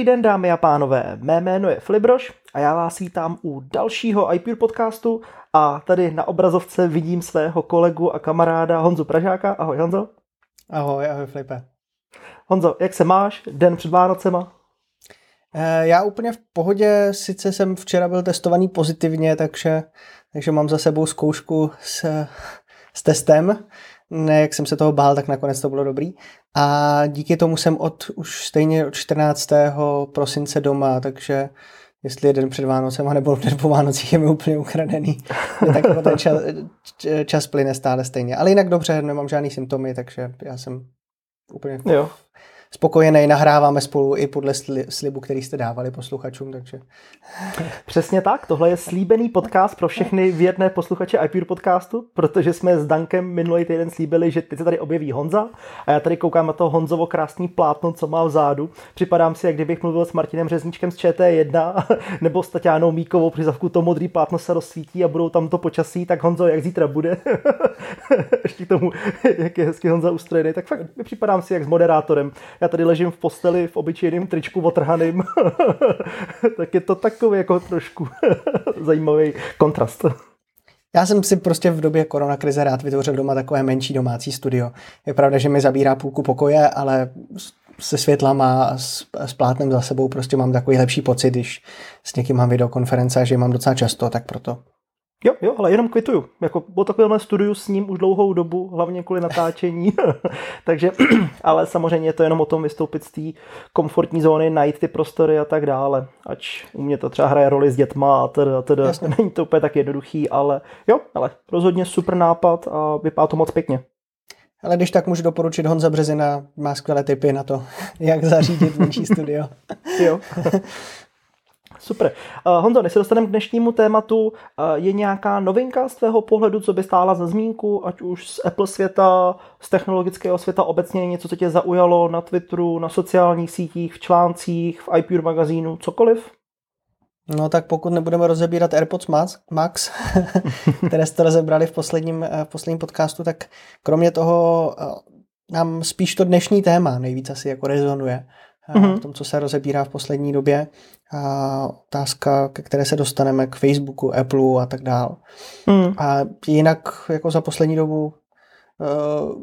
Dobrý den, dámy a pánové. Mé jméno je Filibroš a já vás vítám u dalšího iPure podcastu a tady na obrazovce vidím svého kolegu a kamaráda Honzu Pražáka. Ahoj Honzo. Ahoj, ahoj Filipe. Honzo, jak se máš den před Vánocema? Eh, já úplně v pohodě, sice jsem včera byl testovaný pozitivně, takže, takže mám za sebou zkoušku s, s testem, ne, jak jsem se toho bál, tak nakonec to bylo dobrý. A díky tomu jsem od už stejně od 14. prosince doma, takže jestli jeden před Vánocem nebo den po Vánocích je mi úplně ukradený. tak ten čas, čas plyne stále stejně. Ale jinak dobře, nemám žádný symptomy, takže já jsem úplně jo spokojený, nahráváme spolu i podle slibu, který jste dávali posluchačům, takže... Přesně tak, tohle je slíbený podcast pro všechny věrné posluchače iPure podcastu, protože jsme s Dankem minulý týden slíbili, že teď se tady objeví Honza a já tady koukám na to Honzovo krásný plátno, co má vzadu. Připadám si, jak kdybych mluvil s Martinem Řezníčkem z ČT1 nebo s Tatianou Míkovou, při zavku to modrý plátno se rozsvítí a budou tam to počasí, tak Honzo, jak zítra bude? Ještě k tomu, jak je hezky Honza ustrojený, tak fakt připadám si jak s moderátorem já tady ležím v posteli v obyčejném tričku otrhaným, tak je to takový jako trošku zajímavý kontrast. Já jsem si prostě v době koronakrize rád vytvořil doma takové menší domácí studio. Je pravda, že mi zabírá půlku pokoje, ale se světlama a s, s plátnem za sebou prostě mám takový lepší pocit, když s někým mám videokonference a že mám docela často, tak proto. Jo, jo, ale jenom kvituju. Jako po takovémhle studiu s ním už dlouhou dobu, hlavně kvůli natáčení. Takže, ale samozřejmě je to jenom o tom vystoupit z té komfortní zóny, najít ty prostory a tak dále. Ač u mě to třeba hraje roli s dětma a teda, teda. Není to úplně tak jednoduchý, ale jo, ale rozhodně super nápad a vypadá to moc pěkně. Ale když tak můžu doporučit Honza Březina, má skvělé tipy na to, jak zařídit menší studio. jo. Super. Uh, Honzo, než se dostaneme k dnešnímu tématu, uh, je nějaká novinka z tvého pohledu, co by stála za zmínku, ať už z Apple světa, z technologického světa obecně, něco, co tě zaujalo na Twitteru, na sociálních sítích, v článcích, v iPure magazínu, cokoliv? No tak pokud nebudeme rozebírat AirPods Max, které jste rozebrali v posledním, eh, v posledním podcastu, tak kromě toho nám spíš to dnešní téma nejvíc asi jako rezonuje mm-hmm. v tom, co se rozebírá v poslední době. A otázka, ke které se dostaneme k Facebooku, Apple a tak dál. Mm. A jinak jako za poslední dobu uh,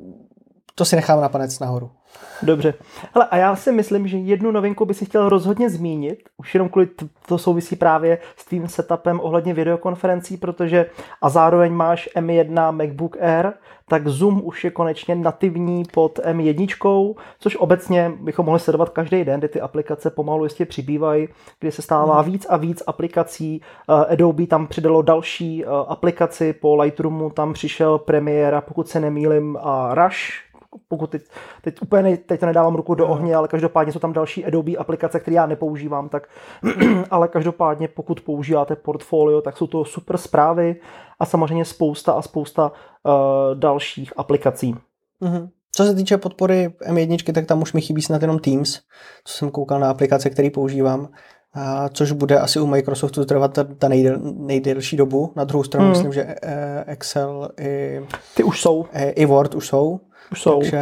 to si nechám na panec nahoru. Dobře. Ale a já si myslím, že jednu novinku by si chtěl rozhodně zmínit, už jenom kvůli to souvisí právě s tím setupem ohledně videokonferencí, protože a zároveň máš M1 MacBook Air, tak Zoom už je konečně nativní pod M1, což obecně bychom mohli sledovat každý den, kdy ty aplikace pomalu jistě přibývají, kdy se stává hmm. víc a víc aplikací. Eh, Adobe tam přidalo další eh, aplikaci, po Lightroomu tam přišel Premiere, pokud se nemýlim, a Rush, pokud teď, teď úplně ne, teď to nedávám ruku do ohně, ale každopádně jsou tam další Adobe aplikace, které já nepoužívám, tak ale každopádně pokud používáte portfolio, tak jsou to super zprávy a samozřejmě spousta a spousta uh, dalších aplikací. Mm-hmm. Co se týče podpory M1, tak tam už mi chybí snad jenom Teams, co jsem koukal na aplikace, které používám, a což bude asi u Microsoftu trvat ta, ta nejdel, nejdelší dobu. Na druhou stranu mm. myslím, že eh, Excel i, Ty už jsou. I, i Word už jsou. Už jsou. Takže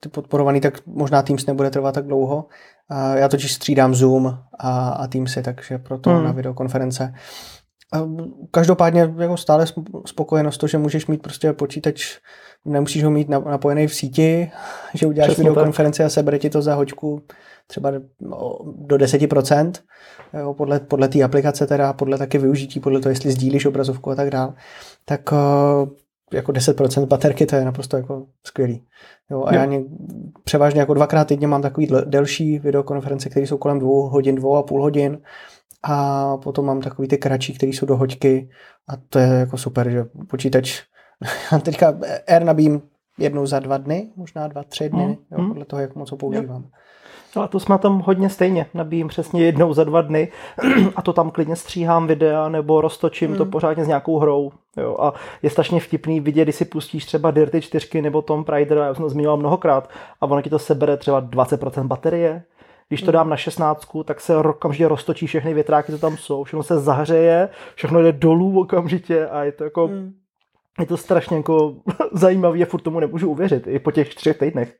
ty podporovaný, tak možná Teams nebude trvat tak dlouho. Já totiž střídám Zoom a, a Teamsy, takže proto hmm. na videokonference. Každopádně jako stále spokojenost to, že můžeš mít prostě počítač, nemusíš ho mít napojený v síti, že uděláš Přesně videokonferenci tak. a sebere ti to za hoďku třeba do 10%, jo, podle, podle té aplikace teda, podle taky využití, podle toho, jestli sdílíš obrazovku a tak dále, tak jako 10% baterky, to je naprosto jako skvělý. Jo, a jo. já ně, převážně jako dvakrát týdně mám takový delší videokonference, které jsou kolem dvou hodin, dvou a půl hodin a potom mám takový ty kratší, které jsou do hoďky a to je jako super, že počítač, teďka Air nabím jednou za dva dny, možná dva, tři dny, mm. jo, podle toho, jak moc ho používám. Jo. Ale to jsme tam hodně stejně. Nabíjím přesně jednou za dva dny a to tam klidně stříhám videa nebo roztočím mm. to pořádně s nějakou hrou. Jo, a je strašně vtipný vidět, když si pustíš třeba Dirty 4 nebo Tom Raider, já jsem to zmiňoval mnohokrát, a ono ti to sebere třeba 20% baterie. Když to mm. dám na 16, tak se okamžitě roztočí všechny větráky, co tam jsou, všechno se zahřeje, všechno jde dolů okamžitě a je to jako, mm. Je to strašně jako zajímavé a furt tomu nemůžu uvěřit, i po těch třech týdnech.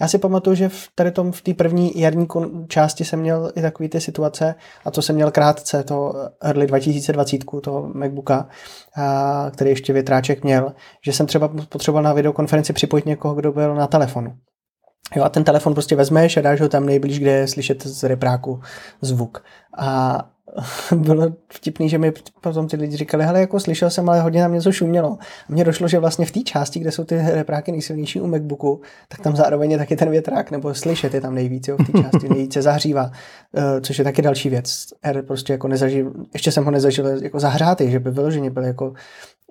Já si pamatuju, že v tady tom, v té první jarní části jsem měl i takové ty situace, a to jsem měl krátce, to early 2020, toho MacBooka, a, který ještě větráček měl, že jsem třeba potřeboval na videokonferenci připojit někoho, kdo byl na telefonu. Jo, a ten telefon prostě vezmeš a dáš ho tam nejblíž, kde je slyšet z repráku zvuk. A bylo vtipný, že mi potom ty lidi říkali, hele, jako slyšel jsem, ale hodně tam něco šumělo. A mně došlo, že vlastně v té části, kde jsou ty repráky nejsilnější u MacBooku, tak tam zároveň je taky ten větrák, nebo slyšet je tam nejvíc, jo, v té části nejvíce zahřívá, eh, což je taky další věc. R prostě jako nezažil, ještě jsem ho nezažil jako zahřátý, že by vyloženě byl jako,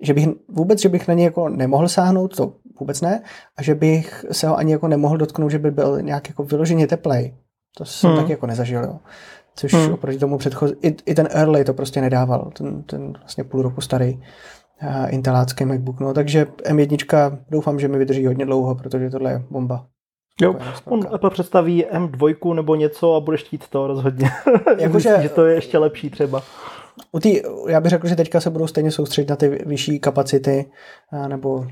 že bych vůbec, že bych na něj jako nemohl sáhnout, to vůbec ne, a že bych se ho ani jako nemohl dotknout, že by byl nějak jako vyloženě teplej. To jsem hmm. taky jako nezažil, jo což hmm. oproti tomu předchozí, i, i ten early to prostě nedával, ten, ten vlastně půl roku starý uh, intelácký MacBook, no, takže M1 doufám, že mi vydrží hodně dlouho, protože tohle je bomba. Jo, on Apple představí M2 nebo něco a budeš chtít to rozhodně. Jakože, že to je ještě lepší třeba. U tý, já bych řekl, že teďka se budou stejně soustředit na ty vyšší kapacity nebo uh,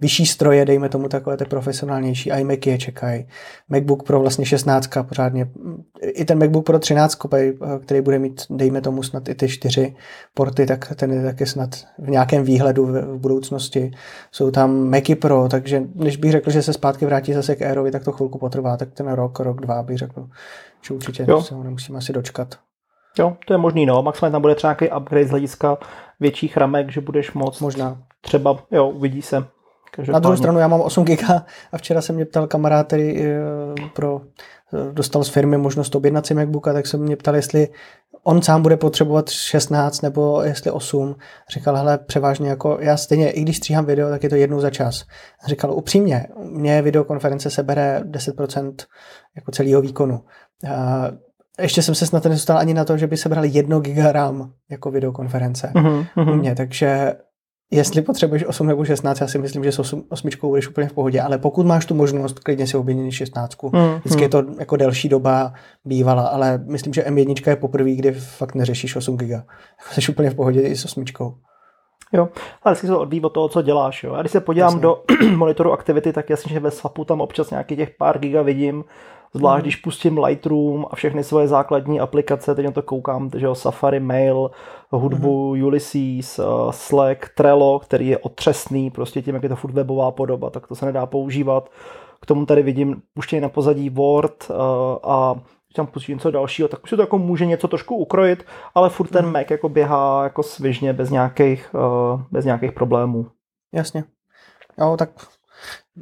vyšší stroje, dejme tomu takové ty profesionálnější. iMac je čekají. MacBook Pro vlastně 16 pořádně. I ten MacBook Pro 13, který bude mít, dejme tomu snad i ty čtyři porty, tak ten je taky snad v nějakém výhledu v, v budoucnosti. Jsou tam Macy Pro, takže než bych řekl, že se zpátky vrátí zase k Airovi, tak to chvilku potrvá, tak ten rok, rok, dva bych řekl, že určitě jo. se ho nemusíme asi dočkat. Jo, to je možný, no. Maximálně tam bude třeba nějaký upgrade z hlediska větších ramek, že budeš moc. Možná. Třeba, jo, uvidí se. Na druhou stranu já mám 8 GB a včera se mě ptal kamarád, který eh, pro, eh, dostal z firmy možnost objednat si MacBooka, tak se mě ptal, jestli on sám bude potřebovat 16 nebo jestli 8. Říkal, hele, převážně jako já stejně, i když stříhám video, tak je to jednou za čas. Říkal, upřímně, mě videokonference sebere 10% jako celého výkonu ještě jsem se snad nedostal ani na to, že by se brali jedno giga RAM jako videokonference mm-hmm. mě, takže jestli potřebuješ 8 nebo 16, já si myslím, že s 8, 8 budeš úplně v pohodě, ale pokud máš tu možnost, klidně si objednit 16. Mm-hmm. Vždycky je to jako delší doba bývala, ale myslím, že M1 je poprvé, kdy fakt neřešíš 8 giga. Jsi úplně v pohodě i s 8. Jo, ale vždycky se odvíjí od toho, co děláš. Jo. A když se podívám Jasně. do monitoru aktivity, tak jasně, že ve swapu tam občas nějakých těch pár giga vidím, Zvlášť, hmm. když pustím Lightroom a všechny svoje základní aplikace, teď na to koukám, že jo, Safari, Mail, hudbu, hmm. Ulysses, uh, Slack, Trello, který je otřesný, prostě tím, jak je to furt webová podoba, tak to se nedá používat. K tomu tady vidím puštění na pozadí Word uh, a když tam pustím něco dalšího, tak už se to jako může něco trošku ukrojit, ale furt ten hmm. Mac jako běhá jako svižně bez nějakých, uh, bez nějakých problémů. Jasně. Jo, tak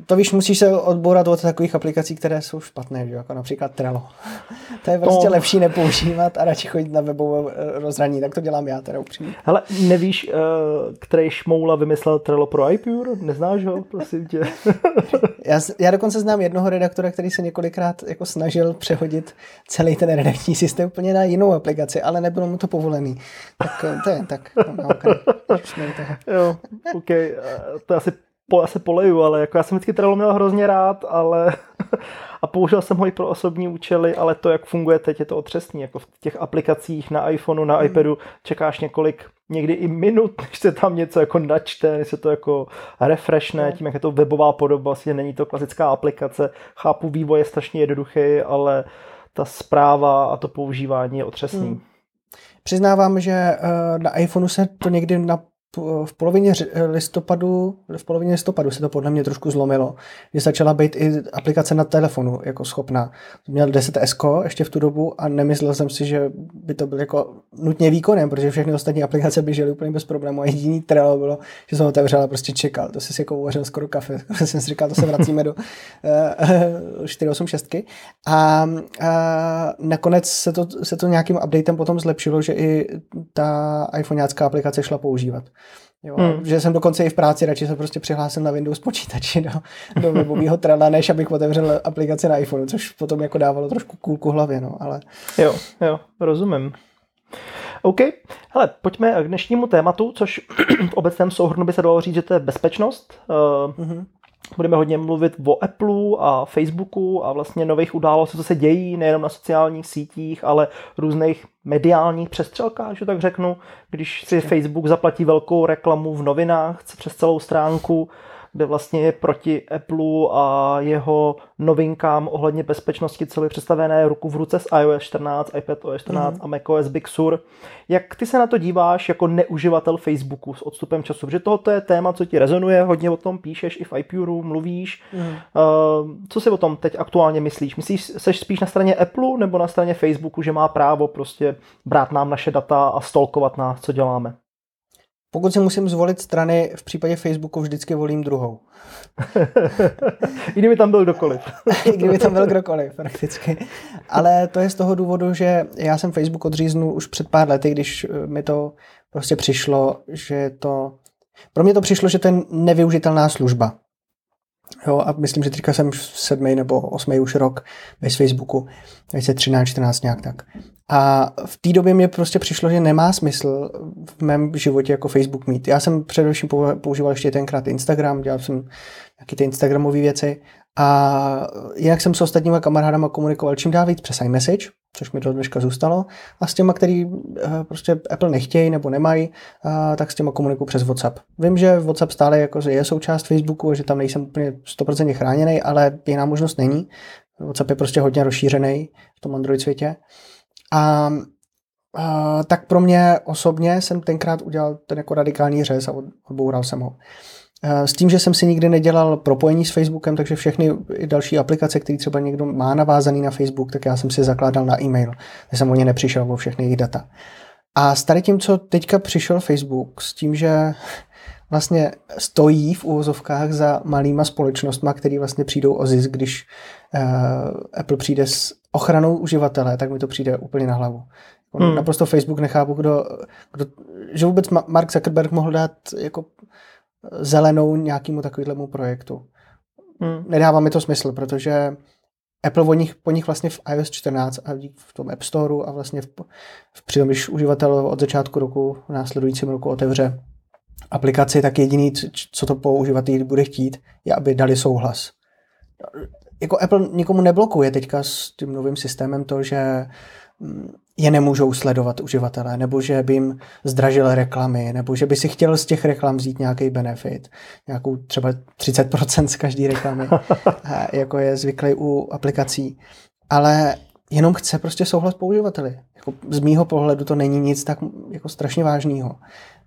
to víš, musíš se odborat od takových aplikací, které jsou špatné, že? jako například Trello. to je prostě to... lepší nepoužívat a radši chodit na webové eh, rozhraní, tak to dělám já teda upřímně. Hele, nevíš, eh, který šmoula vymyslel Trello pro iPure? Neznáš ho, prosím tě? já, já dokonce znám jednoho redaktora, který se několikrát jako snažil přehodit celý ten redakční systém úplně na jinou aplikaci, ale nebylo mu to povolený. Tak eh, to je tak. No, okay. jo, OK. To je asi po, se poleju, ale jako já jsem vždycky Trello měl hrozně rád, ale a použil jsem ho i pro osobní účely, ale to, jak funguje teď, je to otřesný. Jako v těch aplikacích na iPhoneu, na hmm. iPadu čekáš několik, někdy i minut, než se tam něco jako načte, než se to jako refreshne, hmm. tím, jak je to webová podoba, vlastně není to klasická aplikace. Chápu, vývoj je strašně jednoduchý, ale ta zpráva a to používání je otřesný. Hmm. Přiznávám, že eh, na iPhoneu se to někdy na v polovině listopadu, v polovině listopadu se to podle mě trošku zlomilo, že začala být i aplikace na telefonu jako schopná. Měl 10S ještě v tu dobu a nemyslel jsem si, že by to byl jako nutně výkonem, protože všechny ostatní aplikace běžely úplně bez problému a jediný Trello bylo, že jsem otevřel a prostě čekal. To si jako uvařil skoro kafe. Skoro jsem si říkal, to se vracíme do uh, 486. A, a nakonec se to, se to nějakým updatem potom zlepšilo, že i ta iPhoneácká aplikace šla používat. Jo, hmm. Že jsem dokonce i v práci radši se prostě přihlásil na Windows počítači do, do webového trela, než abych otevřel aplikaci na iPhone, což potom jako dávalo trošku kůlku hlavě, no, ale... Jo, jo, rozumím. OK, hele, pojďme k dnešnímu tématu, což v obecném souhrnu by se dalo říct, že to je bezpečnost. Uh, mm-hmm. Budeme hodně mluvit o Apple a Facebooku a vlastně nových událostí, co se dějí nejenom na sociálních sítích, ale různých mediálních přestřelkách, že tak řeknu. Když si Facebook zaplatí velkou reklamu v novinách přes celou stránku, kde vlastně je proti Apple a jeho novinkám ohledně bezpečnosti, co by představené ruku v ruce s iOS 14, iPadOS 14 mm. a macOS Big Sur. Jak ty se na to díváš jako neuživatel Facebooku s odstupem času? Protože tohoto je téma, co ti rezonuje, hodně o tom píšeš i v iPuru, mluvíš. Mm. Uh, co si o tom teď aktuálně myslíš? Myslíš, seš spíš na straně Apple nebo na straně Facebooku, že má právo prostě brát nám naše data a stolkovat nás, co děláme? Pokud si musím zvolit strany, v případě Facebooku vždycky volím druhou. I kdyby tam byl kdokoliv. I kdyby tam byl kdokoliv, prakticky. Ale to je z toho důvodu, že já jsem Facebook odříznul už před pár lety, když eh, mi to prostě přišlo, že to... Pro mě to přišlo, že to je nevyužitelná služba. Jo, a myslím, že teďka jsem sedmý nebo osmý už rok bez Facebooku, 2013, 14 nějak tak. A v té době mě prostě přišlo, že nemá smysl v mém životě jako Facebook mít. Já jsem především používal ještě tenkrát Instagram, dělal jsem nějaké ty Instagramové věci a jinak jsem s ostatníma kamarádama komunikoval čím dál víc přes iMessage, což mi do dneška zůstalo, a s těma, který eh, prostě Apple nechtějí nebo nemají, tak s těma komunikuju přes WhatsApp. Vím, že WhatsApp stále jako je součást Facebooku, že tam nejsem úplně 100% chráněný, ale jiná možnost není. WhatsApp je prostě hodně rozšířený v tom Android světě. A, a tak pro mě osobně jsem tenkrát udělal ten jako radikální řez a odboural jsem ho. S tím, že jsem si nikdy nedělal propojení s Facebookem, takže všechny další aplikace, které třeba někdo má navázaný na Facebook, tak já jsem si zakládal na e-mail, takže jsem o ně nepřišel o všechny jejich data. A s tady tím, co teďka přišel Facebook, s tím, že vlastně stojí v úvozovkách za malýma společnostma, které vlastně přijdou o zisk, když uh, Apple přijde s ochranou uživatele, tak mi to přijde úplně na hlavu. Hmm. Naprosto Facebook nechápu, kdo, kdo, že vůbec Mark Zuckerberg mohl dát jako zelenou nějakému takovému projektu. Hmm. Nedává mi to smysl, protože Apple o nich, po nich vlastně v iOS 14 a v tom App Storeu a vlastně v, v přitom, když uživatel od začátku roku, v následujícím roku otevře aplikaci, tak jediný, co to po uživateli bude chtít, je, aby dali souhlas. Jako Apple nikomu neblokuje teďka s tím novým systémem to, že je nemůžou sledovat uživatelé, nebo že by jim zdražil reklamy, nebo že by si chtěl z těch reklam vzít nějaký benefit, nějakou třeba 30% z každé reklamy, jako je zvyklý u aplikací. Ale jenom chce prostě souhlas po uživateli. Jako z mýho pohledu to není nic tak jako strašně vážného.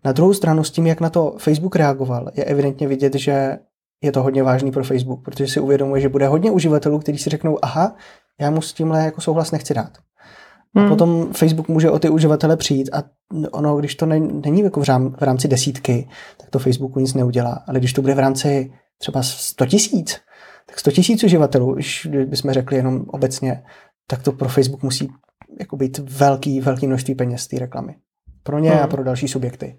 Na druhou stranu s tím, jak na to Facebook reagoval, je evidentně vidět, že je to hodně vážný pro Facebook, protože si uvědomuje, že bude hodně uživatelů, kteří si řeknou, aha, já mu s tímhle jako souhlas nechci dát. Hmm. A potom Facebook může o ty uživatele přijít a ono, když to není jako v, rám, v rámci desítky, tak to Facebooku nic neudělá. Ale když to bude v rámci třeba 100 tisíc, tak 100 tisíc uživatelů, když bychom řekli jenom obecně, tak to pro Facebook musí jako být velký, velký množství peněz té reklamy. Pro ně hmm. a pro další subjekty.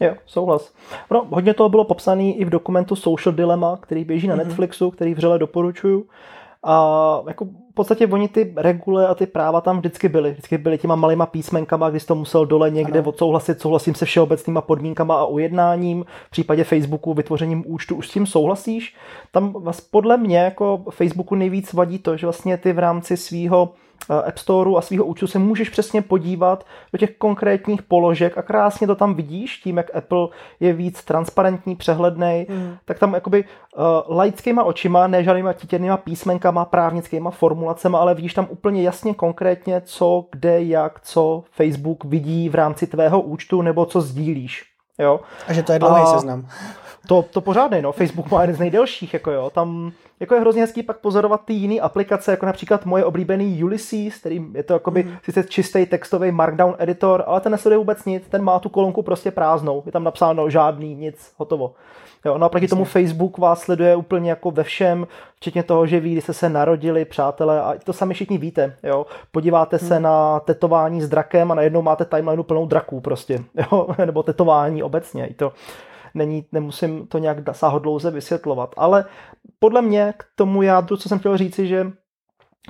Jo, souhlas. No, hodně toho bylo popsané i v dokumentu Social Dilemma, který běží na mm-hmm. Netflixu, který vřele doporučuju. A jako v podstatě oni ty regule a ty práva tam vždycky byly. Vždycky byly těma malýma písmenkama, když to musel dole někde ano. odsouhlasit, souhlasím se všeobecnýma podmínkama a ujednáním. V případě Facebooku vytvořením účtu už s tím souhlasíš. Tam vlastně podle mě jako Facebooku nejvíc vadí to, že vlastně ty v rámci svého App Storeu a svého účtu se můžeš přesně podívat do těch konkrétních položek a krásně to tam vidíš, tím jak Apple je víc transparentní, přehledný, mm. tak tam jakoby uh, laickýma očima, ne žádnýma titěnýma písmenkama, právnickýma formulacemi, ale vidíš tam úplně jasně konkrétně, co, kde, jak, co Facebook vidí v rámci tvého účtu nebo co sdílíš. Jo? A že to je dlouhý seznam. To, to pořádný, no. Facebook má jeden z nejdelších, jako jo. Tam jako je hrozně hezký pak pozorovat ty jiné aplikace, jako například moje oblíbený Ulysses, který je to jakoby mm. sice čistý textový markdown editor, ale ten nesleduje vůbec nic, ten má tu kolonku prostě prázdnou, je tam napsáno žádný, nic, hotovo. Jo, no a proti tomu Facebook vás sleduje úplně jako ve všem, včetně toho, že ví, kdy jste se narodili, přátelé, a to sami všichni víte, jo. Podíváte hmm. se na tetování s drakem a najednou máte timelineu plnou draků prostě, jo, nebo tetování obecně, i to není, nemusím to nějak sáhodlouze vysvětlovat. Ale podle mě k tomu jádru, co jsem chtěl říci, že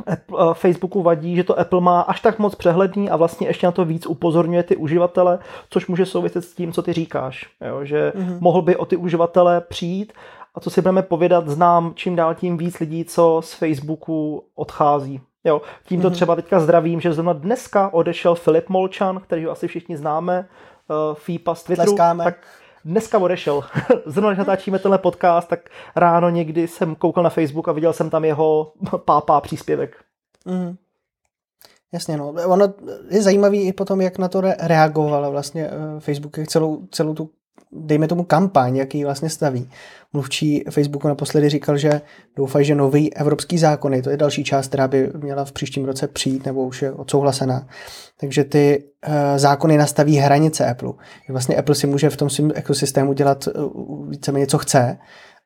Apple, eh, Facebooku vadí, že to Apple má až tak moc přehledný a vlastně ještě na to víc upozorňuje ty uživatele, což může souviset s tím, co ty říkáš. Jo? Že mm-hmm. mohl by o ty uživatele přijít a co si budeme povědat, znám čím dál tím víc lidí, co z Facebooku odchází. Jo, tímto mm-hmm. třeba teďka zdravím, že zrovna dneska odešel Filip Molčan, který ho asi všichni známe, uh, FIPA z Twitteru, Tleskáme. tak dneska odešel. Zrovna, když natáčíme tenhle podcast, tak ráno někdy jsem koukal na Facebook a viděl jsem tam jeho pápá příspěvek. Mm. Jasně, no. Ono je zajímavý i potom, jak na to reagovala vlastně eh, Facebook, jak celou, celou tu dejme tomu kampaň, jaký vlastně staví. Mluvčí Facebooku naposledy říkal, že doufají, že nový evropský zákony, to je další část, která by měla v příštím roce přijít nebo už je odsouhlasená. Takže ty uh, zákony nastaví hranice Apple. Vlastně Apple si může v tom svém ekosystému dělat uh, víceméně co chce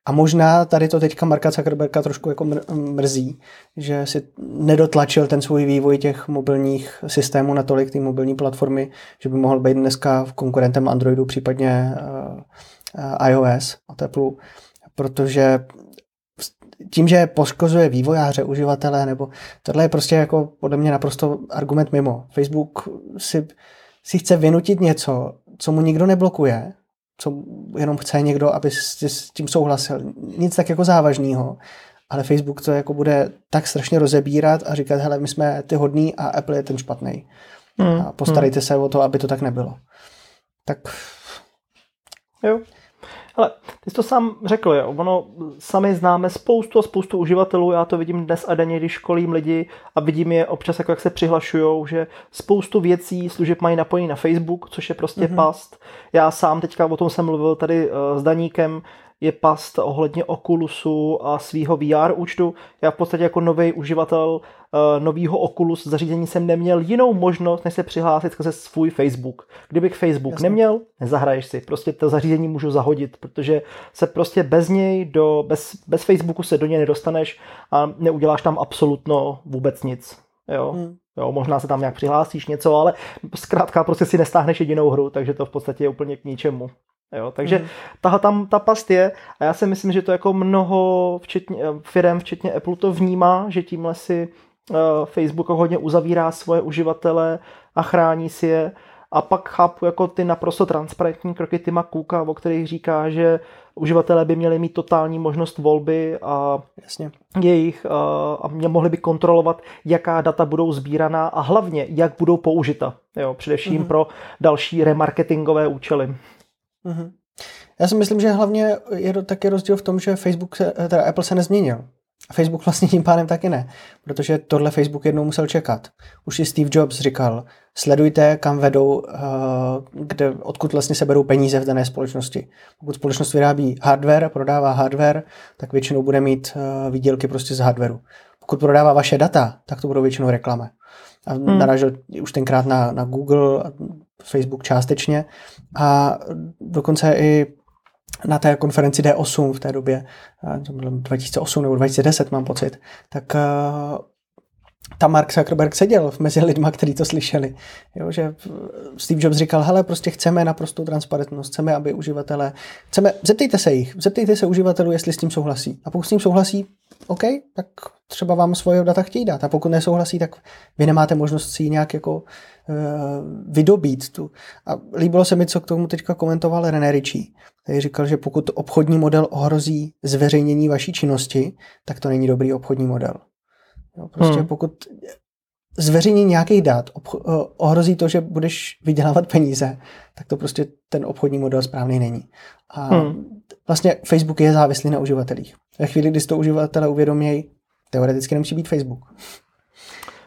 a možná tady to teďka Marka Zuckerberga trošku jako mrzí, že si nedotlačil ten svůj vývoj těch mobilních systémů natolik, ty mobilní platformy, že by mohl být dneska konkurentem Androidu, případně uh, iOS a Apple, protože tím, že poškozuje vývojáře, uživatele, nebo tohle je prostě jako podle mě naprosto argument mimo. Facebook si, si chce vynutit něco, co mu nikdo neblokuje, co jenom chce někdo, aby s tím souhlasil. Nic tak jako závažného. Ale Facebook to jako bude tak strašně rozebírat a říkat, hele, my jsme ty hodný a Apple je ten špatný. Hmm. A postarejte hmm. se o to, aby to tak nebylo. Tak... Jo. Ale ty jsi to sám řekl, jo. ono sami známe spoustu a spoustu uživatelů, já to vidím dnes a denně, když školím lidi a vidím je občas, jako jak se přihlašují, že spoustu věcí, služeb mají napojený na Facebook, což je prostě mm-hmm. past. Já sám teďka o tom jsem mluvil tady uh, s Daníkem, je past ohledně Oculusu a svého VR účtu. Já v podstatě jako nový uživatel uh, nového Oculus zařízení jsem neměl jinou možnost, než se přihlásit skrze svůj Facebook. Kdybych Facebook Jasně. neměl, nezahraješ si. Prostě to zařízení můžu zahodit, protože se prostě bez něj, do, bez, bez Facebooku se do něj nedostaneš a neuděláš tam absolutno vůbec nic. Jo. Hmm. Jo, možná se tam nějak přihlásíš něco, ale zkrátka prostě si nestáhneš jedinou hru, takže to v podstatě je úplně k ničemu. Jo, takže mm. tahle tam ta past je a já si myslím, že to jako mnoho včetně, firm, včetně Apple to vnímá, že tímhle si uh, Facebook hodně uzavírá svoje uživatele a chrání si je a pak chápu jako ty naprosto transparentní kroky Tima Cooka, o kterých říká, že uživatelé by měli mít totální možnost volby a Jasně. jejich a, a mě mohli by kontrolovat, jaká data budou sbíraná a hlavně, jak budou použita. Jo, především mm-hmm. pro další remarketingové účely. Mm-hmm. Já si myslím, že hlavně je taky rozdíl v tom, že Facebook, se, teda Apple se nezměnil. A Facebook vlastně tím pádem taky ne, protože tohle Facebook jednou musel čekat. Už i Steve Jobs říkal, sledujte, kam vedou, eh, kde, odkud vlastně se berou peníze v dané společnosti. Pokud společnost vyrábí hardware, prodává hardware, tak většinou bude mít eh, výdělky prostě z hardwareu. Pokud prodává vaše data, tak to budou většinou reklamy. A hmm. narážel už tenkrát na, na Google, Facebook částečně a dokonce i na té konferenci D8 v té době, 2008 nebo 2010 mám pocit, tak uh, tam Mark Zuckerberg seděl mezi lidma, kteří to slyšeli. Jo, že Steve Jobs říkal, hele, prostě chceme naprostou transparentnost, chceme, aby uživatelé, chceme, zeptejte se jich, zeptejte se uživatelů, jestli s tím souhlasí. A pokud s tím souhlasí, OK, tak třeba vám svoje data chtějí dát. A pokud nesouhlasí, tak vy nemáte možnost si ji nějak jako uh, vydobít. Tu. A líbilo se mi, co k tomu teďka komentoval René Ritchie. Který říkal, že pokud obchodní model ohrozí zveřejnění vaší činnosti, tak to není dobrý obchodní model. Jo, prostě hmm. pokud zveřejnění nějakých dat eh, ohrozí to, že budeš vydělávat peníze, tak to prostě ten obchodní model správný není. A hmm. vlastně Facebook je závislý na uživatelích. Ve chvíli, kdy si to uživatelé uvědomějí, teoreticky nemusí být Facebook.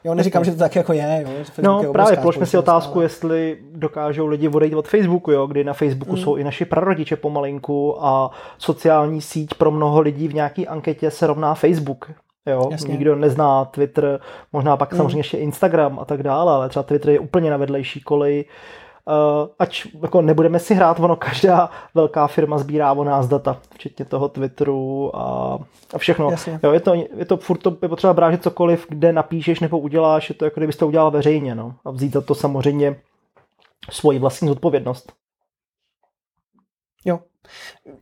Jo, neříkám, že to tak jako je. Jo, no je právě, položme si otázku, ale... jestli dokážou lidi odejít od Facebooku, jo, kdy na Facebooku hmm. jsou i naši prarodiče pomalinku a sociální síť pro mnoho lidí v nějaké anketě se rovná Facebook. Jo, Jasně. nikdo nezná Twitter, možná pak mm. samozřejmě ještě Instagram a tak dále, ale třeba Twitter je úplně na vedlejší koleji. Uh, ať jako nebudeme si hrát, ono každá velká firma sbírá o nás data, včetně toho Twitteru a, a všechno. Jo, je, to, je to furt to, je potřeba brát, že cokoliv, kde napíšeš nebo uděláš, je to jako kdybyste to udělal veřejně no, a vzít za to samozřejmě svoji vlastní zodpovědnost. Jo.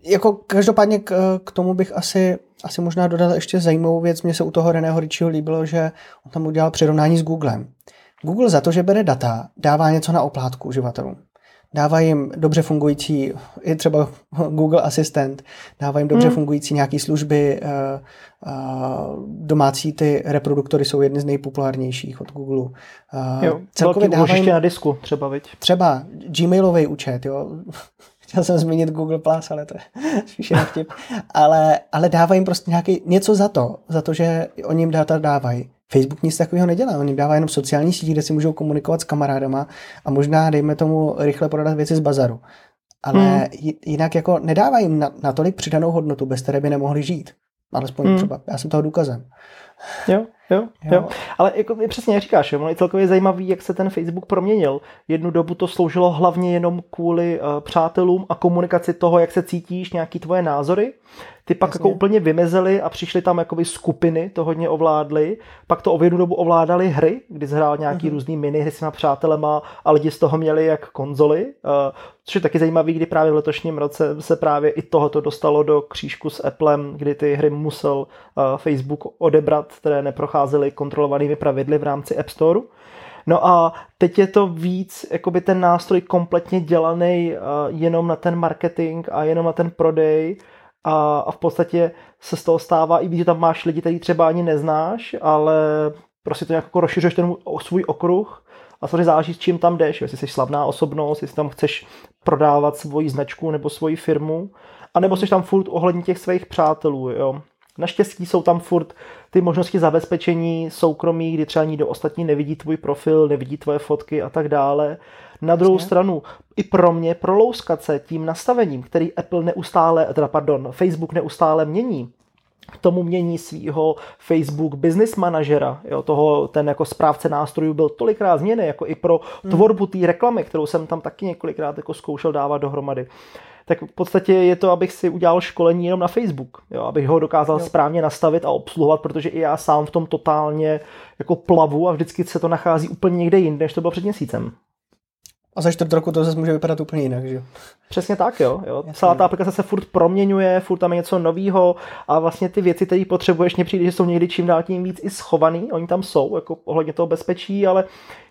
Jako každopádně k, k tomu bych asi asi možná dodal ještě zajímavou věc. Mně se u toho Reného Ričího líbilo, že on tam udělal přirovnání s Googlem. Google za to, že bere data, dává něco na oplátku uživatelům. Dává jim dobře fungující, i třeba Google Assistant, dává jim dobře hmm. fungující nějaké služby, uh, uh, domácí ty reproduktory jsou jedny z nejpopulárnějších od Google. Uh, jo, celkově dává jim, na disku třeba, viď? Třeba Gmailový účet, jo. Chtěl jsem zmínit Google Plus, ale to je spíš vtip. Ale, ale dávají jim prostě nějaký, něco za to, za to, že oni jim data dávají. Facebook nic takového nedělá, on jim dává jenom sociální sítě, kde si můžou komunikovat s kamarádama a možná, dejme tomu, rychle prodat věci z bazaru. Ale hmm. jinak jako nedávají jim na, natolik přidanou hodnotu, bez které by nemohli žít. Alespoň hmm. třeba, já jsem toho důkazem. Jo, jo, jo. jo. Ale jako přesně říkáš, ono je celkově zajímavý, jak se ten Facebook proměnil. Jednu dobu to sloužilo hlavně jenom kvůli uh, přátelům a komunikaci toho, jak se cítíš, nějaký tvoje názory. Ty pak Jasně. jako úplně vymezely a přišly tam jakoby skupiny, to hodně ovládly. Pak to o jednu dobu ovládali hry, kdy zhrál nějaký uh-huh. různý minihry s těma přátelema a lidi z toho měli jak konzoly. Uh, což je taky zajímavý, kdy právě v letošním roce se právě i tohoto dostalo do křížku s Applem, kdy ty hry musel uh, Facebook odebrat, které neprocházely kontrolovanými pravidly v rámci App Store. No a teď je to víc, jakoby ten nástroj kompletně dělaný uh, jenom na ten marketing a jenom na ten prodej a, a v podstatě se z toho stává i víc, že tam máš lidi, který třeba ani neznáš, ale prostě to nějak jako rozšiřuješ ten svůj okruh a samozřejmě záleží, s čím tam jdeš, jestli jsi slavná osobnost, jestli tam chceš prodávat svoji značku nebo svoji firmu, anebo jsi tam furt ohledně těch svých přátelů, jo. Naštěstí jsou tam furt ty možnosti zabezpečení soukromí, kdy třeba nikdo ostatní nevidí tvůj profil, nevidí tvoje fotky a tak dále. Na druhou Přesně. stranu, i pro mě prolouskat se tím nastavením, který Apple neustále, teda pardon, Facebook neustále mění, k tomu mění svého Facebook business manažera, jo, toho, ten jako správce nástrojů byl tolikrát změny, jako i pro hmm. tvorbu té reklamy, kterou jsem tam taky několikrát jako zkoušel dávat dohromady tak v podstatě je to, abych si udělal školení jenom na Facebook, jo, abych ho dokázal jo. správně nastavit a obsluhovat, protože i já sám v tom totálně jako plavu a vždycky se to nachází úplně někde jinde, než to bylo před měsícem. A za čtvrt roku to zase může vypadat úplně jinak, že Přesně tak, jo. jo. Celá ta aplikace se furt proměňuje, furt tam je něco nového a vlastně ty věci, které potřebuješ, mě přijde, že jsou někdy čím dál tím víc i schovaný, oni tam jsou, jako ohledně toho bezpečí, ale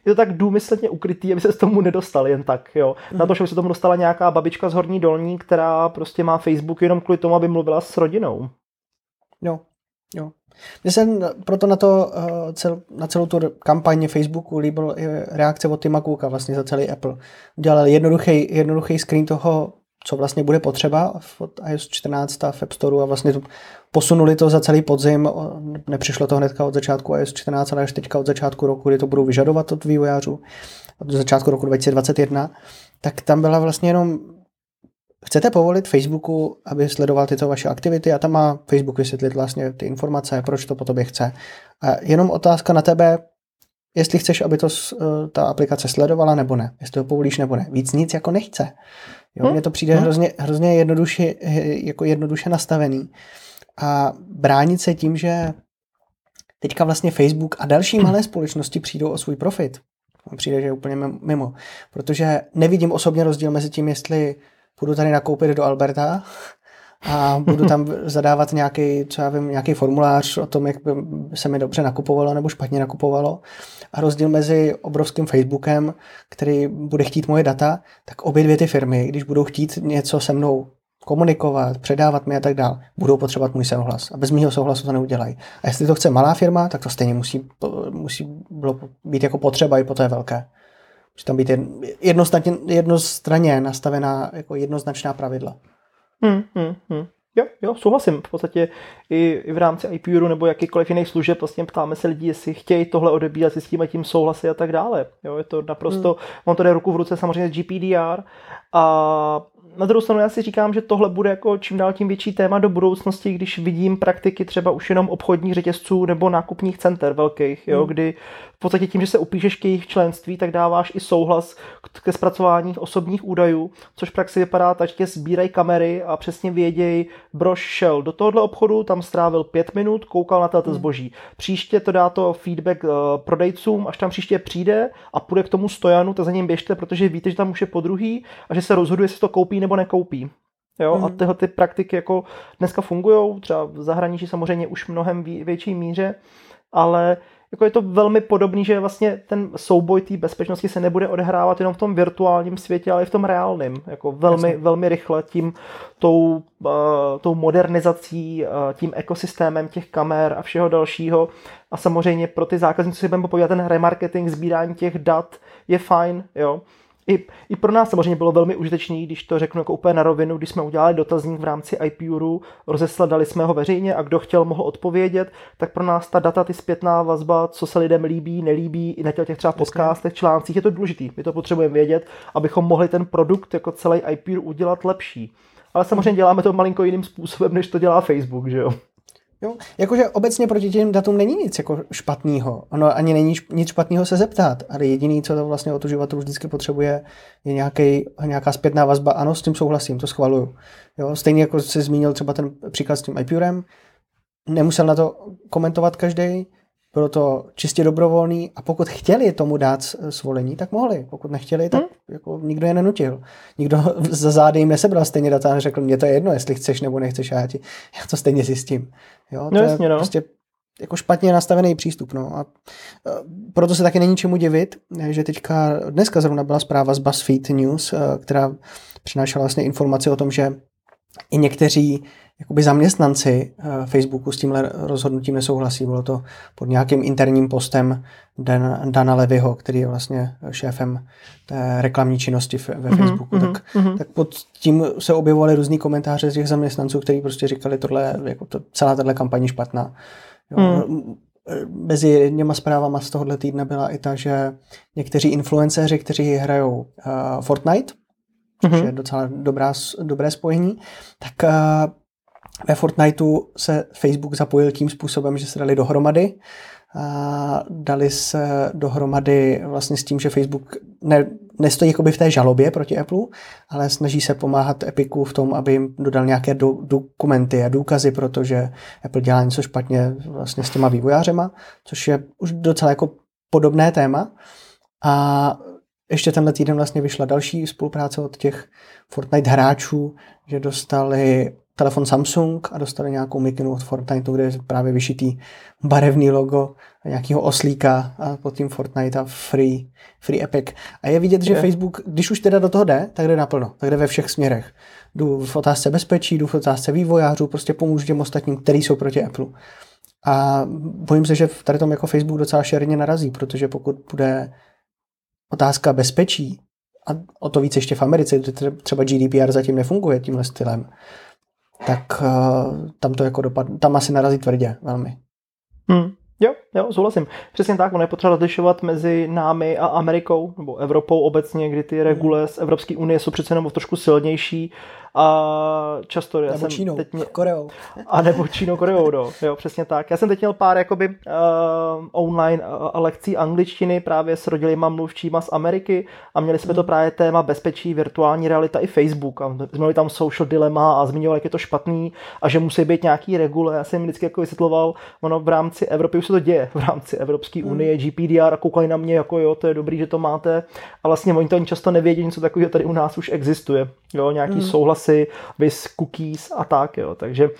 je to tak důmyslně ukrytý, aby se s tomu nedostal jen tak, jo. Na to, že by se tomu dostala nějaká babička z Horní Dolní, která prostě má Facebook jenom kvůli tomu, aby mluvila s rodinou. Jo, jo. Mně se proto na, to, eh, na celou tu kampaň Facebooku líbil reakce od Tima Cooka vlastně za celý Apple. Udělali jednoduchý, jednoduchý screen toho, co vlastně bude potřeba v iOS 14 a v App Store a vlastně posunuli to za celý podzim, nepřišlo to hnedka od začátku iOS 14, ale až teďka od začátku roku, kdy to budou vyžadovat od vývojářů, od začátku roku 2021, tak tam byla vlastně jenom Chcete povolit Facebooku, aby sledoval tyto vaše aktivity a tam má Facebook vysvětlit vlastně ty informace, proč to po tobě chce. A jenom otázka na tebe, jestli chceš, aby to eh, ta aplikace sledovala nebo ne, jestli to povolíš nebo ne. Víc nic jako nechce. Jo, hmm. mně to přijde hmm. hrozně, hrozně jednoduše, jako jednoduše nastavený. A bránit se tím, že teďka vlastně Facebook a další malé společnosti přijdou o svůj profit. Přijde, že je úplně mimo. Protože nevidím osobně rozdíl mezi tím, jestli půjdu tady nakoupit do Alberta a budu tam zadávat nějaký, co já vím, nějaký formulář o tom, jak by se mi dobře nakupovalo nebo špatně nakupovalo. A rozdíl mezi obrovským Facebookem, který bude chtít moje data, tak obě dvě ty firmy, když budou chtít něco se mnou komunikovat, předávat mi a tak dále, budou potřebovat můj souhlas. A bez mého souhlasu to neudělají. A jestli to chce malá firma, tak to stejně musí, musí být jako potřeba i po té velké. Musí tam být jednostranně, jednostranně nastavená jako jednoznačná pravidla. Hmm, hmm, hmm. Jo, jo, souhlasím. V podstatě i, i v rámci IPUru nebo jakýkoliv jiných služeb vlastně ptáme se lidí, jestli chtějí tohle odebírat, si s tím a tím souhlasy a tak dále. Jo, je to naprosto, hmm. on to jde ruku v ruce samozřejmě s GPDR a na druhou stranu já si říkám, že tohle bude jako čím dál tím větší téma do budoucnosti, když vidím praktiky třeba už jenom obchodních řetězců nebo nákupních center velkých, jo, hmm. kdy v podstatě tím, že se upíšeš k jejich členství, tak dáváš i souhlas ke zpracování osobních údajů, což v praxi vypadá tak, že sbírají kamery a přesně vědějí, brož šel do tohohle obchodu, tam strávil pět minut, koukal na tohle hmm. zboží. Příště to dá to feedback uh, prodejcům, až tam příště přijde a půjde k tomu stojanu, tak za ním běžte, protože víte, že tam už je po druhý a že se rozhoduje, jestli to koupí nebo nekoupí. Jo, mm. a tyhle ty praktiky jako dneska fungují, třeba v zahraničí samozřejmě už mnohem větší míře, ale jako je to velmi podobný, že vlastně ten souboj té bezpečnosti se nebude odehrávat jenom v tom virtuálním světě, ale i v tom reálném. Jako velmi, velmi rychle tím tou, uh, tou modernizací, uh, tím ekosystémem těch kamer a všeho dalšíco. A samozřejmě pro ty zákazníky, co si budeme popovídat, ten remarketing, sbírání těch dat je fajn, jo i, I pro nás samozřejmě bylo velmi užitečné, když to řeknu jako úplně na rovinu, když jsme udělali dotazník v rámci IPURu, rozesladali jsme ho veřejně a kdo chtěl, mohl odpovědět, tak pro nás ta data, ty zpětná vazba, co se lidem líbí, nelíbí, i na těch třeba podcastech, článcích, je to důležitý. My to potřebujeme vědět, abychom mohli ten produkt jako celý IPUR udělat lepší. Ale samozřejmě děláme to malinko jiným způsobem, než to dělá Facebook, že jo? Jo, jakože obecně proti těm datům není nic jako špatného. Ono ani není nic špatného se zeptat, ale jediný, co to vlastně od uživatel vždycky potřebuje, je nějaký, nějaká zpětná vazba. Ano, s tím souhlasím, to schvaluju. Jo, stejně jako jsi zmínil třeba ten příklad s tím iPurem, nemusel na to komentovat každý, bylo to čistě dobrovolný a pokud chtěli tomu dát svolení, tak mohli. Pokud nechtěli, tak hmm. jako nikdo je nenutil. Nikdo za zády jim nesebral stejně data a neřekl, mě to je jedno, jestli chceš nebo nechceš, já, ti, já to stejně zjistím. Jo, to no, jasně, je no. prostě jako špatně nastavený přístup. No. A proto se taky není čemu divit, že teďka dneska zrovna byla zpráva z BuzzFeed News, která přinášela vlastně informaci o tom, že i někteří jakoby zaměstnanci eh, Facebooku s tímhle rozhodnutím nesouhlasí. Bylo to pod nějakým interním postem Dan, Dana Levyho, který je vlastně šéfem té reklamní činnosti ve mm-hmm, Facebooku. Mm-hmm, tak, mm-hmm. tak pod tím se objevovaly různý komentáře z těch zaměstnanců, kteří prostě říkali, tohle, jako to, celá tahle kampaní špatná. Jo, mm. Mezi něma zprávama z tohohle týdne byla i ta, že někteří influenceři, kteří hrajou uh, Fortnite, což mm-hmm. je docela dobrá, dobré spojení, tak uh, ve Fortniteu se Facebook zapojil tím způsobem, že se dali dohromady. A dali se dohromady vlastně s tím, že Facebook ne, nestojí jakoby v té žalobě proti Apple, ale snaží se pomáhat Epiku v tom, aby jim dodal nějaké do, dokumenty a důkazy, protože Apple dělá něco špatně vlastně s těma vývojářema, což je už docela jako podobné téma. A ještě tenhle týden vlastně vyšla další spolupráce od těch Fortnite hráčů, že dostali telefon Samsung a dostali nějakou mikinu od Fortniteu, kde je právě vyšitý barevný logo nějakého oslíka a pod tím Fortnite a free, free Epic. A je vidět, že je. Facebook, když už teda do toho jde, tak jde naplno, tak jde ve všech směrech. Jdu v otázce bezpečí, jdu v otázce vývojářů, prostě pomůžu těm ostatním, kteří jsou proti Apple. A bojím se, že v tady tom jako Facebook docela šerně narazí, protože pokud bude otázka bezpečí, a o to víc ještě v Americe, kde třeba GDPR zatím nefunguje tímhle stylem, tak uh, tam to jako dopad, tam asi narazí tvrdě velmi. Hmm. Jo, jo, souhlasím. Přesně tak, ono je potřeba rozlišovat mezi námi a Amerikou, nebo Evropou obecně, kdy ty regule z Evropské unie jsou přece jenom trošku silnější a často nebo já jsem Čínou, teď mě... Koreou. A nebo Čínou, Koreou, no. jo, přesně tak. Já jsem teď měl pár jakoby uh, online uh, lekcí angličtiny právě s rodilýma mluvčíma z Ameriky a měli jsme hmm. to právě téma bezpečí, virtuální realita i Facebook a měli tam social dilema a zmiňovali, jak je to špatný a že musí být nějaký regule. Já jsem vždycky jako vysvětloval, ono v rámci Evropy už se to děje, v rámci Evropské hmm. unie, GPDR a koukali na mě jako jo, to je dobrý, že to máte a vlastně oni to ani často nevědí, něco takového tady u nás už existuje. Jo, nějaký hmm. souhlas hlasy, vys cookies a tak, jo. Takže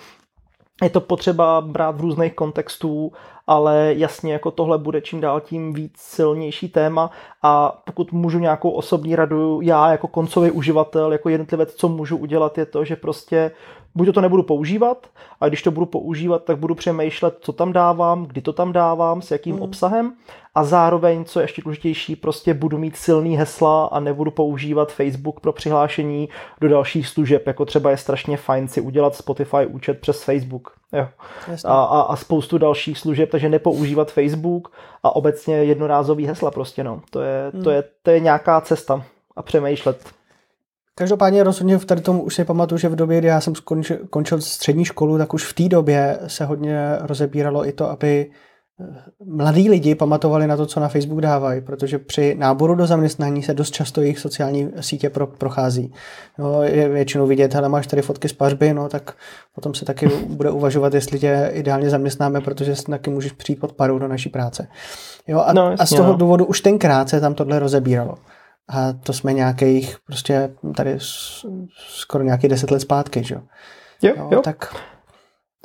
je to potřeba brát v různých kontextů, ale jasně jako tohle bude čím dál tím víc silnější téma a pokud můžu nějakou osobní radu, já jako koncový uživatel, jako jednotlivec, co můžu udělat, je to, že prostě buď to nebudu používat, a když to budu používat, tak budu přemýšlet, co tam dávám, kdy to tam dávám, s jakým mm. obsahem a zároveň, co je ještě důležitější, prostě budu mít silný hesla a nebudu používat Facebook pro přihlášení do dalších služeb, jako třeba je strašně fajn si udělat Spotify účet přes Facebook. Jo. A, a, a spoustu dalších služeb, takže nepoužívat Facebook a obecně jednorázový hesla prostě, no. To je, mm. to je, to je nějaká cesta a přemýšlet. Každopádně rozhodně v tady tomu už si pamatuju, že v době, kdy já jsem skončil, končil střední školu, tak už v té době se hodně rozebíralo i to, aby mladí lidi pamatovali na to, co na Facebook dávají, protože při náboru do zaměstnání se dost často jejich sociální sítě pro, prochází. No, je většinou vidět, ale máš tady fotky z pařby, no, tak potom se taky bude uvažovat, jestli tě ideálně zaměstnáme, protože taky můžeš přijít pod paru do naší práce. Jo, a, no, jasně, a z toho no. důvodu už tenkrát se tam tohle rozebíralo. A to jsme nějakých prostě tady skoro nějaký deset let zpátky, že jo? Jo, jo. Tak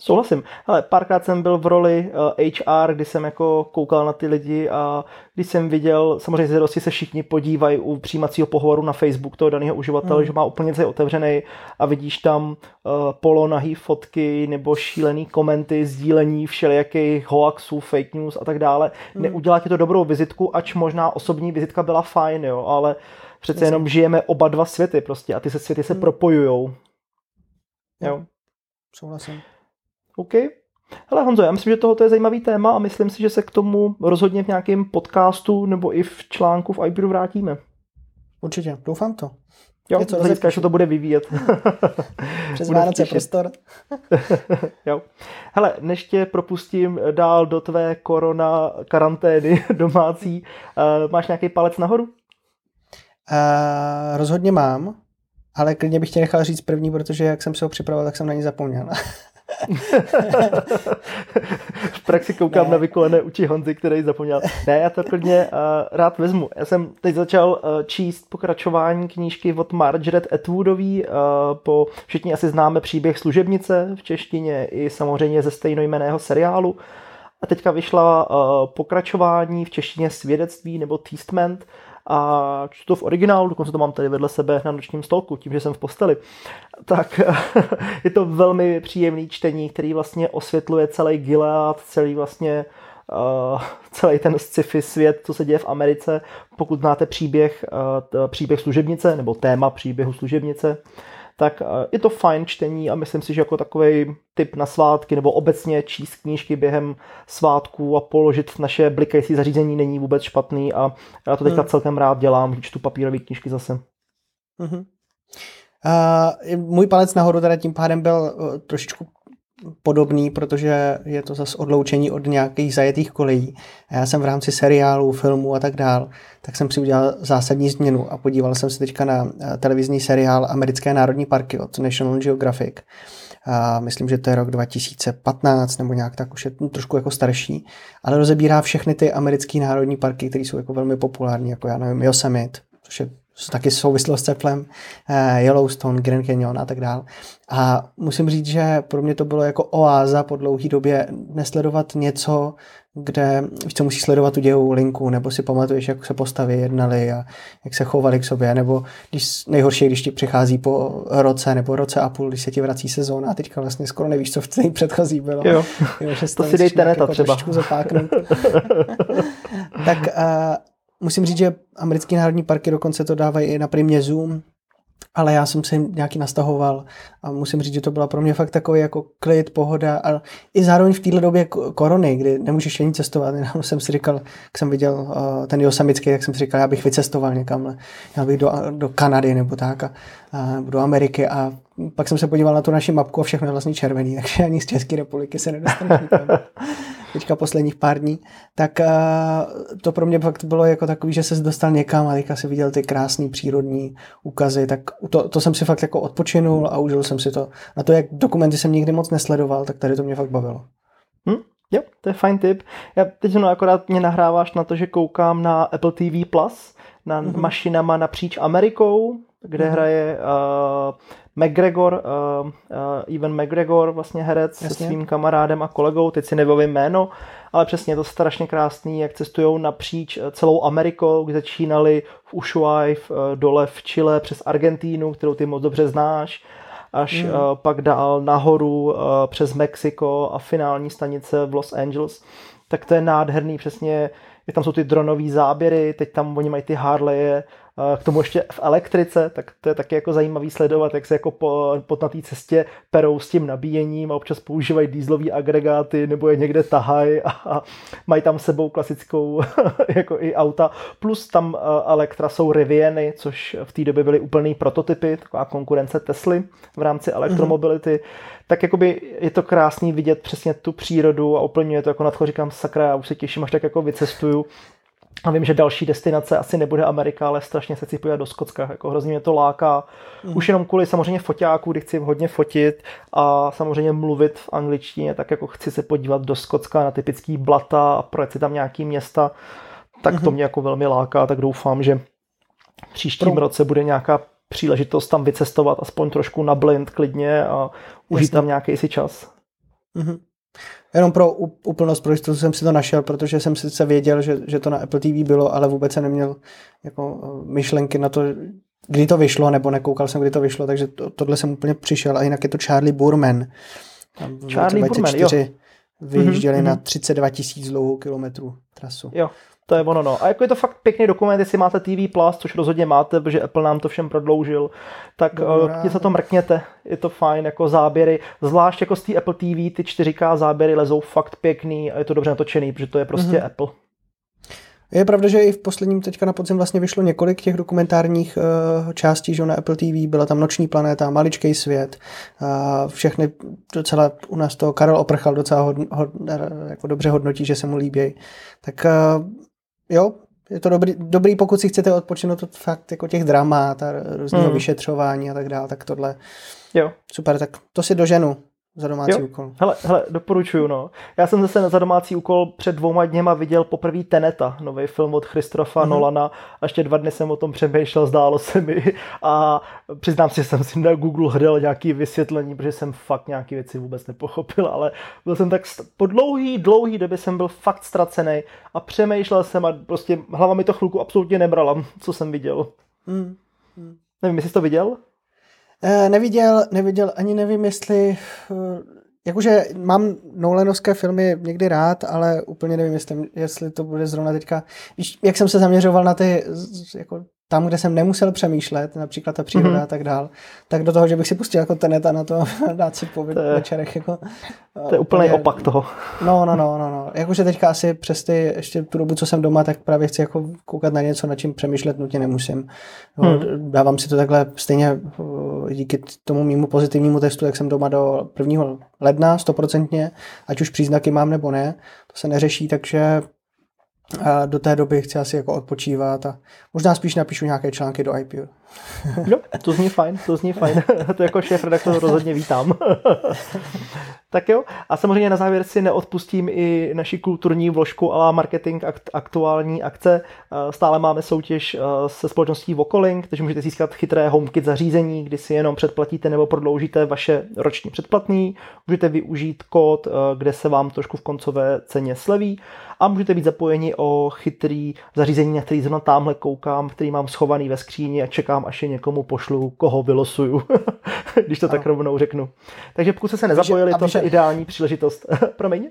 Souhlasím. Ale párkrát jsem byl v roli uh, eh, HR, kdy jsem jako koukal na ty lidi a když jsem viděl, samozřejmě zvědosti se všichni podívají u přijímacího pohovoru na Facebook toho daného uživatele, mm. že má úplně celý otevřený a vidíš tam uh, polonahý fotky nebo šílený komenty, sdílení všelijakých hoaxů, fake news a tak dále. Mm. Neudělá ti to dobrou vizitku, ač možná osobní vizitka byla fajn, jo, ale Přece jenom žijeme oba dva světy prostě a ty se světy se hmm. propojujou. Jo. Souhlasím. OK. Hele Honzo, já myslím, že tohle je zajímavý téma a myslím si, že se k tomu rozhodně v nějakém podcastu nebo i v článku v iBeeru vrátíme. Určitě, doufám to. Jo, Něco hlediska, že to bude vyvíjet. Přes Vánoce prostor. jo. Hele, než tě propustím dál do tvé korona karantény domácí, uh, máš nějaký palec nahoru? Uh, rozhodně mám, ale klidně bych tě nechal říct první, protože jak jsem se ho připravoval, tak jsem na ně zapomněl. V praxi koukám ne. na vykolené uči Honzy, který zapomněl. Ne, já to klidně uh, rád vezmu. Já jsem teď začal uh, číst pokračování knížky od Margaret Atwoodový. Uh, po, všichni asi známe příběh služebnice v češtině i samozřejmě ze stejnojmeného seriálu. A teďka vyšla uh, pokračování v češtině svědectví nebo Testament a čtu to v originálu, dokonce to mám tady vedle sebe na nočním stolku, tím, že jsem v posteli, tak je to velmi příjemný čtení, který vlastně osvětluje celý Gilead, celý vlastně uh, celý ten sci-fi svět, co se děje v Americe, pokud znáte příběh, uh, příběh služebnice, nebo téma příběhu služebnice, tak je to fajn čtení a myslím si, že jako takový typ na svátky nebo obecně číst knížky během svátků a položit naše blikající zařízení není vůbec špatný a já to teďka hmm. celkem rád dělám, když čtu papírové knížky zase. Mm-hmm. Uh, můj palec nahoru teda tím pádem byl uh, trošičku podobný, protože je to zase odloučení od nějakých zajetých kolejí. A já jsem v rámci seriálů, filmů a tak dál, tak jsem si udělal zásadní změnu a podíval jsem se teďka na eh, televizní seriál Americké národní parky od National Geographic. A myslím, že to je rok 2015 nebo nějak tak už je trošku jako starší, ale rozebírá všechny ty americké národní parky, které jsou jako velmi populární, jako já nevím, Yosemite, což je taky souvislost s teplem, eh, Yellowstone, Grand Canyon a tak dále. A musím říct, že pro mě to bylo jako oáza po dlouhé době nesledovat něco, kde víš co, musíš sledovat tu dějovou linku, nebo si pamatuješ, jak se postavy jednali a jak se chovali k sobě, nebo když nejhorší, když ti přichází po roce nebo roce a půl, když se ti vrací sezóna a teďka vlastně skoro nevíš, co v té předchozí bylo. Jo. jo že to si dejte neta jako třeba. tak uh, musím říct, že americké národní parky dokonce to dávají i na Zoom, ale já jsem se nějaký nastahoval a musím říct, že to byla pro mě fakt takový jako klid, pohoda a i zároveň v téhle době korony, kdy nemůžeš ani cestovat, jenom jsem si říkal, jak jsem viděl uh, ten Josemický, tak jsem si říkal, já bych vycestoval někam, já bych do, do Kanady nebo tak a do Ameriky a pak jsem se podíval na tu naši mapku a všechno je vlastně červený, takže ani z České republiky se nedostanu teďka posledních pár dní, tak to pro mě fakt bylo jako takový, že se dostal někam a teďka si viděl ty krásné přírodní úkazy, tak to, to jsem si fakt jako odpočinul a užil jsem si to. Na to, jak dokumenty jsem nikdy moc nesledoval, tak tady to mě fakt bavilo. Hm? Jo, to je fajn tip. Já teď no, akorát mě nahráváš na to, že koukám na Apple TV Plus, na mm-hmm. mašinama napříč Amerikou, kde mm-hmm. hraje uh, McGregor, uh, uh, Evan McGregor, vlastně herec Jasně. se svým kamarádem a kolegou, teď si nevím jméno, ale přesně je to strašně krásný, jak cestují napříč celou Amerikou, kde začínali v Ushuaia, uh, dole v Chile, přes Argentínu, kterou ty moc dobře znáš, až mm. uh, pak dál nahoru uh, přes Mexiko a finální stanice v Los Angeles. Tak to je nádherný, přesně, jak tam jsou ty dronové záběry, teď tam oni mají ty Harleje, k tomu ještě v elektrice, tak to je taky jako zajímavý sledovat, jak se jako po, po na té cestě perou s tím nabíjením a občas používají dýzlové agregáty nebo je někde tahají a, a mají tam sebou klasickou jako i auta. Plus tam Elektra jsou Riviany, což v té době byly úplný prototypy, taková konkurence Tesly v rámci elektromobility. Mm-hmm. Tak jakoby je to krásný vidět přesně tu přírodu a úplně je to jako nadcho říkám sakra, já už se těším, až tak jako vycestuju a vím, že další destinace asi nebude Amerika, ale strašně se chci podívat do Skotska, jako hrozně mě to láká. Mm. Už jenom kvůli samozřejmě foťáků, kdy chci hodně fotit a samozřejmě mluvit v angličtině, tak jako chci se podívat do Skotska na typický blata a projet si tam nějaký města, tak mm-hmm. to mhm. mě jako velmi láká, tak doufám, že příštím Pro... roce bude nějaká příležitost tam vycestovat aspoň trošku na blind klidně a užít Jasně. tam nějaký si čas. Mm-hmm. Jenom pro úplnost, pro jistotu jsem si to našel, protože jsem sice věděl, že, že to na Apple TV bylo, ale vůbec jsem neměl jako eh, myšlenky na to, kdy to vyšlo, nebo nekoukal jsem, kdy to vyšlo, takže to, tohle jsem úplně přišel. A jinak je to Charlie Burman. Tam Charlie Burman, jo. vyjížděli mm-hmm. na 32 tisíc dlouhou kilometrů trasu. Jo, To je ono, no. A jako je to fakt pěkný dokument, jestli máte TV Plus, což rozhodně máte, protože Apple nám to všem prodloužil, tak uh, se to mrkněte, je to fajn, jako záběry, zvlášť jako z té Apple TV, ty 4K záběry lezou fakt pěkný a je to dobře natočený, protože to je prostě mm-hmm. Apple. Je pravda, že i v posledním teďka na podzim vlastně vyšlo několik těch dokumentárních uh, částí, že na Apple TV byla tam Noční planéta, Maličký svět, uh, všechny docela u nás to Karel Oprchal docela hod, hod, jako dobře hodnotí, že se mu líbí. Tak uh, jo, je to dobrý, dobrý, pokud si chcete odpočinout od fakt jako těch dramat a různého hmm. vyšetřování a tak dále, tak tohle jo. super, tak to si doženu za domácí jo. úkol. Hele, hele, doporučuju, no. Já jsem zase za domácí úkol před dvouma dněma viděl poprvé Teneta, nový film od Christofa mm-hmm. Nolana a ještě dva dny jsem o tom přemýšlel, zdálo se mi a přiznám si, že jsem si na Google hledal nějaké vysvětlení, protože jsem fakt nějaké věci vůbec nepochopil, ale byl jsem tak, po dlouhý, dlouhý době jsem byl fakt ztracený a přemýšlel jsem a prostě hlava mi to chvilku absolutně nebrala, co jsem viděl. Mm. Mm. Nevím, jestli jsi to viděl? Eh, neviděl, neviděl, ani nevím, jestli... Eh, jakože mám Nolanovské filmy někdy rád, ale úplně nevím, jestli, jestli to bude zrovna teďka... Víš, jak jsem se zaměřoval na ty jako tam, kde jsem nemusel přemýšlet, například ta příroda mm-hmm. a tak dál, tak do toho, že bych si pustil jako teneta na to dát si po večerech. Jako, to je úplný je, opak toho. No, no, no, no, no. Jakože teďka asi přes ty, ještě tu dobu, co jsem doma, tak právě chci jako koukat na něco, na čím přemýšlet nutně nemusím. Hmm. Dávám si to takhle stejně díky tomu mýmu pozitivnímu testu, jak jsem doma do 1. ledna, stoprocentně, ať už příznaky mám nebo ne, to se neřeší, takže a do té doby chci asi jako odpočívat a možná spíš napíšu nějaké články do IPU. No, to zní fajn, to zní fajn. to jako šéf redaktor rozhodně vítám. tak jo, a samozřejmě na závěr si neodpustím i naši kulturní vložku a marketing aktuální akce. Stále máme soutěž se společností Vocoling, takže můžete získat chytré HomeKit zařízení, kdy si jenom předplatíte nebo prodloužíte vaše roční předplatný. Můžete využít kód, kde se vám trošku v koncové ceně sleví a můžete být zapojeni o chytrý zařízení, na který zrovna tamhle koukám, který mám schovaný ve skříni a čekám, až je někomu pošlu, koho vylosuju, když to ano. tak rovnou řeknu. Takže pokud jste se nezapojili, to je ideální příležitost. Promiň?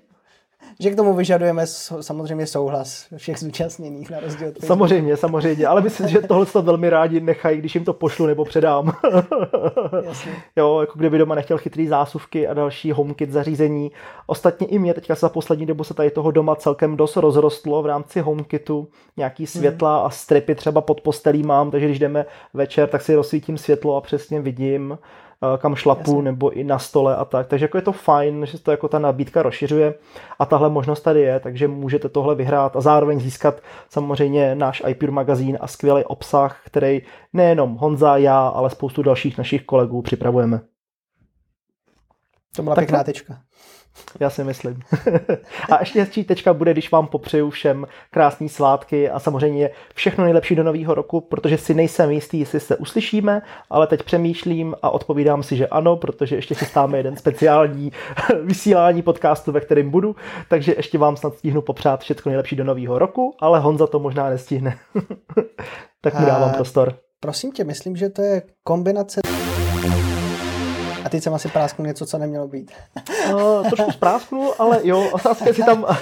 Že k tomu vyžadujeme samozřejmě souhlas všech zúčastněných na rozdíl od Samozřejmě, samozřejmě, ale myslím, že tohle to velmi rádi nechají, když jim to pošlu nebo předám. Jasně. jo, jako kdyby doma nechtěl chytrý zásuvky a další HomeKit zařízení. Ostatně i mě teďka za poslední dobu se tady toho doma celkem dost rozrostlo v rámci HomeKitu. Nějaký světla hmm. a stripy třeba pod postelí mám, takže když jdeme večer, tak si rozsvítím světlo a přesně vidím kam šlapu Jasně. nebo i na stole a tak. Takže jako je to fajn, že se to jako ta nabídka rozšiřuje a tahle možnost tady je, takže můžete tohle vyhrát a zároveň získat samozřejmě náš iPure magazín a skvělý obsah, který nejenom Honza, já, ale spoustu dalších našich kolegů připravujeme. To byla tak pěkná tečka. Já si myslím. a ještě hezčí tečka bude, když vám popřeju všem krásné svátky a samozřejmě všechno nejlepší do nového roku, protože si nejsem jistý, jestli se uslyšíme, ale teď přemýšlím a odpovídám si, že ano, protože ještě chystáme jeden speciální vysílání podcastu, ve kterém budu, takže ještě vám snad stihnu popřát všechno nejlepší do nového roku, ale Honza to možná nestihne. tak mu dávám prostor. Prosím tě, myslím, že to je kombinace teď jsem asi prásknul něco, co nemělo být. uh, trošku sprásknul, ale jo, otázka si tam...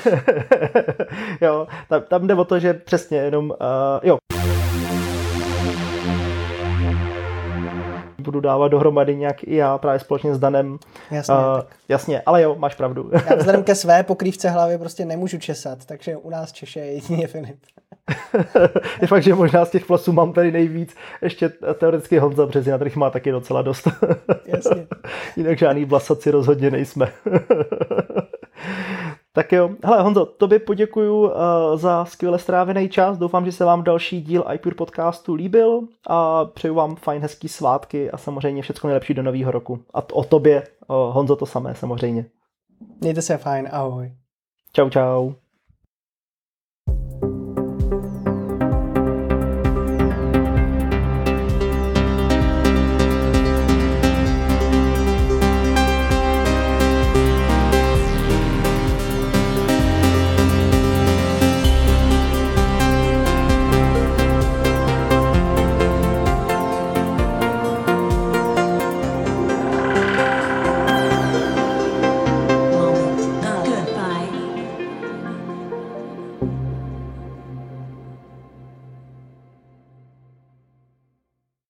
jo, tam, tam jde o to, že přesně jenom... Uh, jo. Budu dávat dohromady nějak i já právě společně s Danem. Jasně, uh, jasně, ale jo, máš pravdu. já vzhledem ke své pokrývce hlavy prostě nemůžu česat, takže u nás Češe je jedině Filip. je fakt, že možná z těch vlasů mám tady nejvíc. Ještě teoreticky Honza Březina, který má taky docela dost. Jasně. Jinak žádný vlasaci rozhodně nejsme. Tak jo, hele Honzo, tobě poděkuju uh, za skvěle strávený čas, doufám, že se vám další díl iPure podcastu líbil a přeju vám fajn hezký svátky a samozřejmě všechno nejlepší do nového roku. A o tobě, uh, Honzo, to samé samozřejmě. Mějte se fajn, ahoj. Čau, čau.